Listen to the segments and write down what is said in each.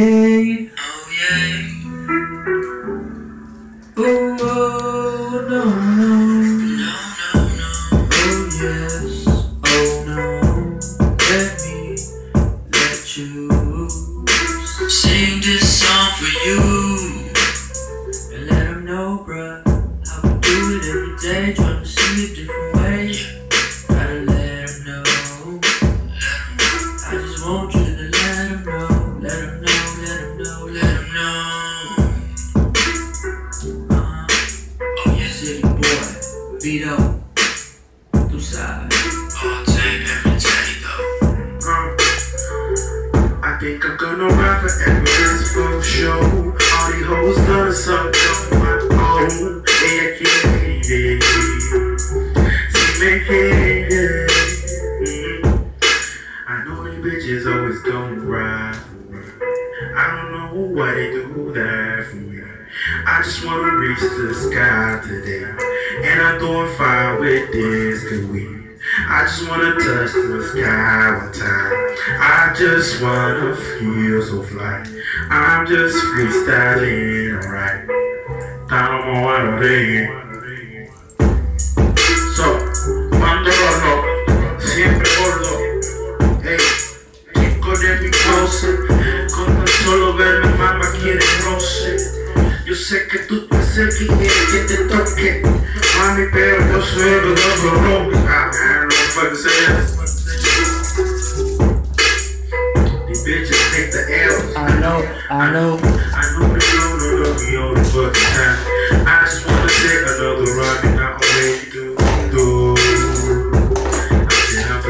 Oh yeah. Oh, no, no. No, no, no. Oh, yes. Oh, no. Let me let you Sing this song for you. and let them know, bruh. How we do it every day, tu sabes. Every. Uh, I think I'm gonna ride forever this full show. All these hoes gonna suck on my own. Yeah, I can't hate it. See hate it. Mm. I know these bitches always gon' ride for. I don't know why they do that for me. I just wanna reach the sky today. And I'm doing fine with this good weed. I just wanna touch the sky one time. I just wanna feel so fly. I'm just freestyling, alright. Estamos bueno, de So, sé que tú te acerques y quieres que te toque. Mami, pero yo soy el otro no. Ah, man, I don't know what to say that. These bitches take the L's. I know, I know. I know they don't love me all the fucking time. I just wanna take another run and I'm ready to go. I said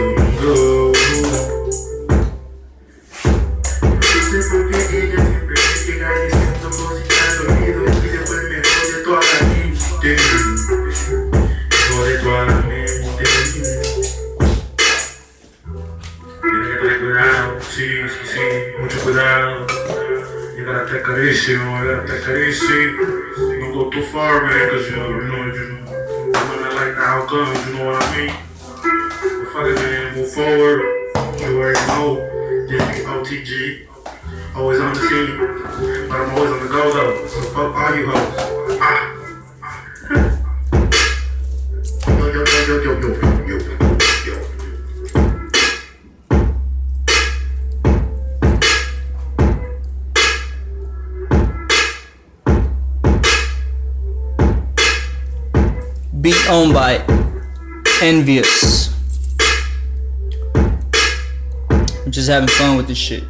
quel metodo tua la mente Dove tua muito cuidado, Sì, sì, sì, molto cuidado Ela até carece, ela até carece Não go too far, man, cause you. know, you know, you know Wanna não the you know what I mean move forward You already know, give me OTG Always on the shoot, but I'm always on the go though. So fuck all you hoes. Ah. Yo, yo, yo, yo, yo, yo, yo, yo. Beat owned by NVIS. I'm just having fun with this shit.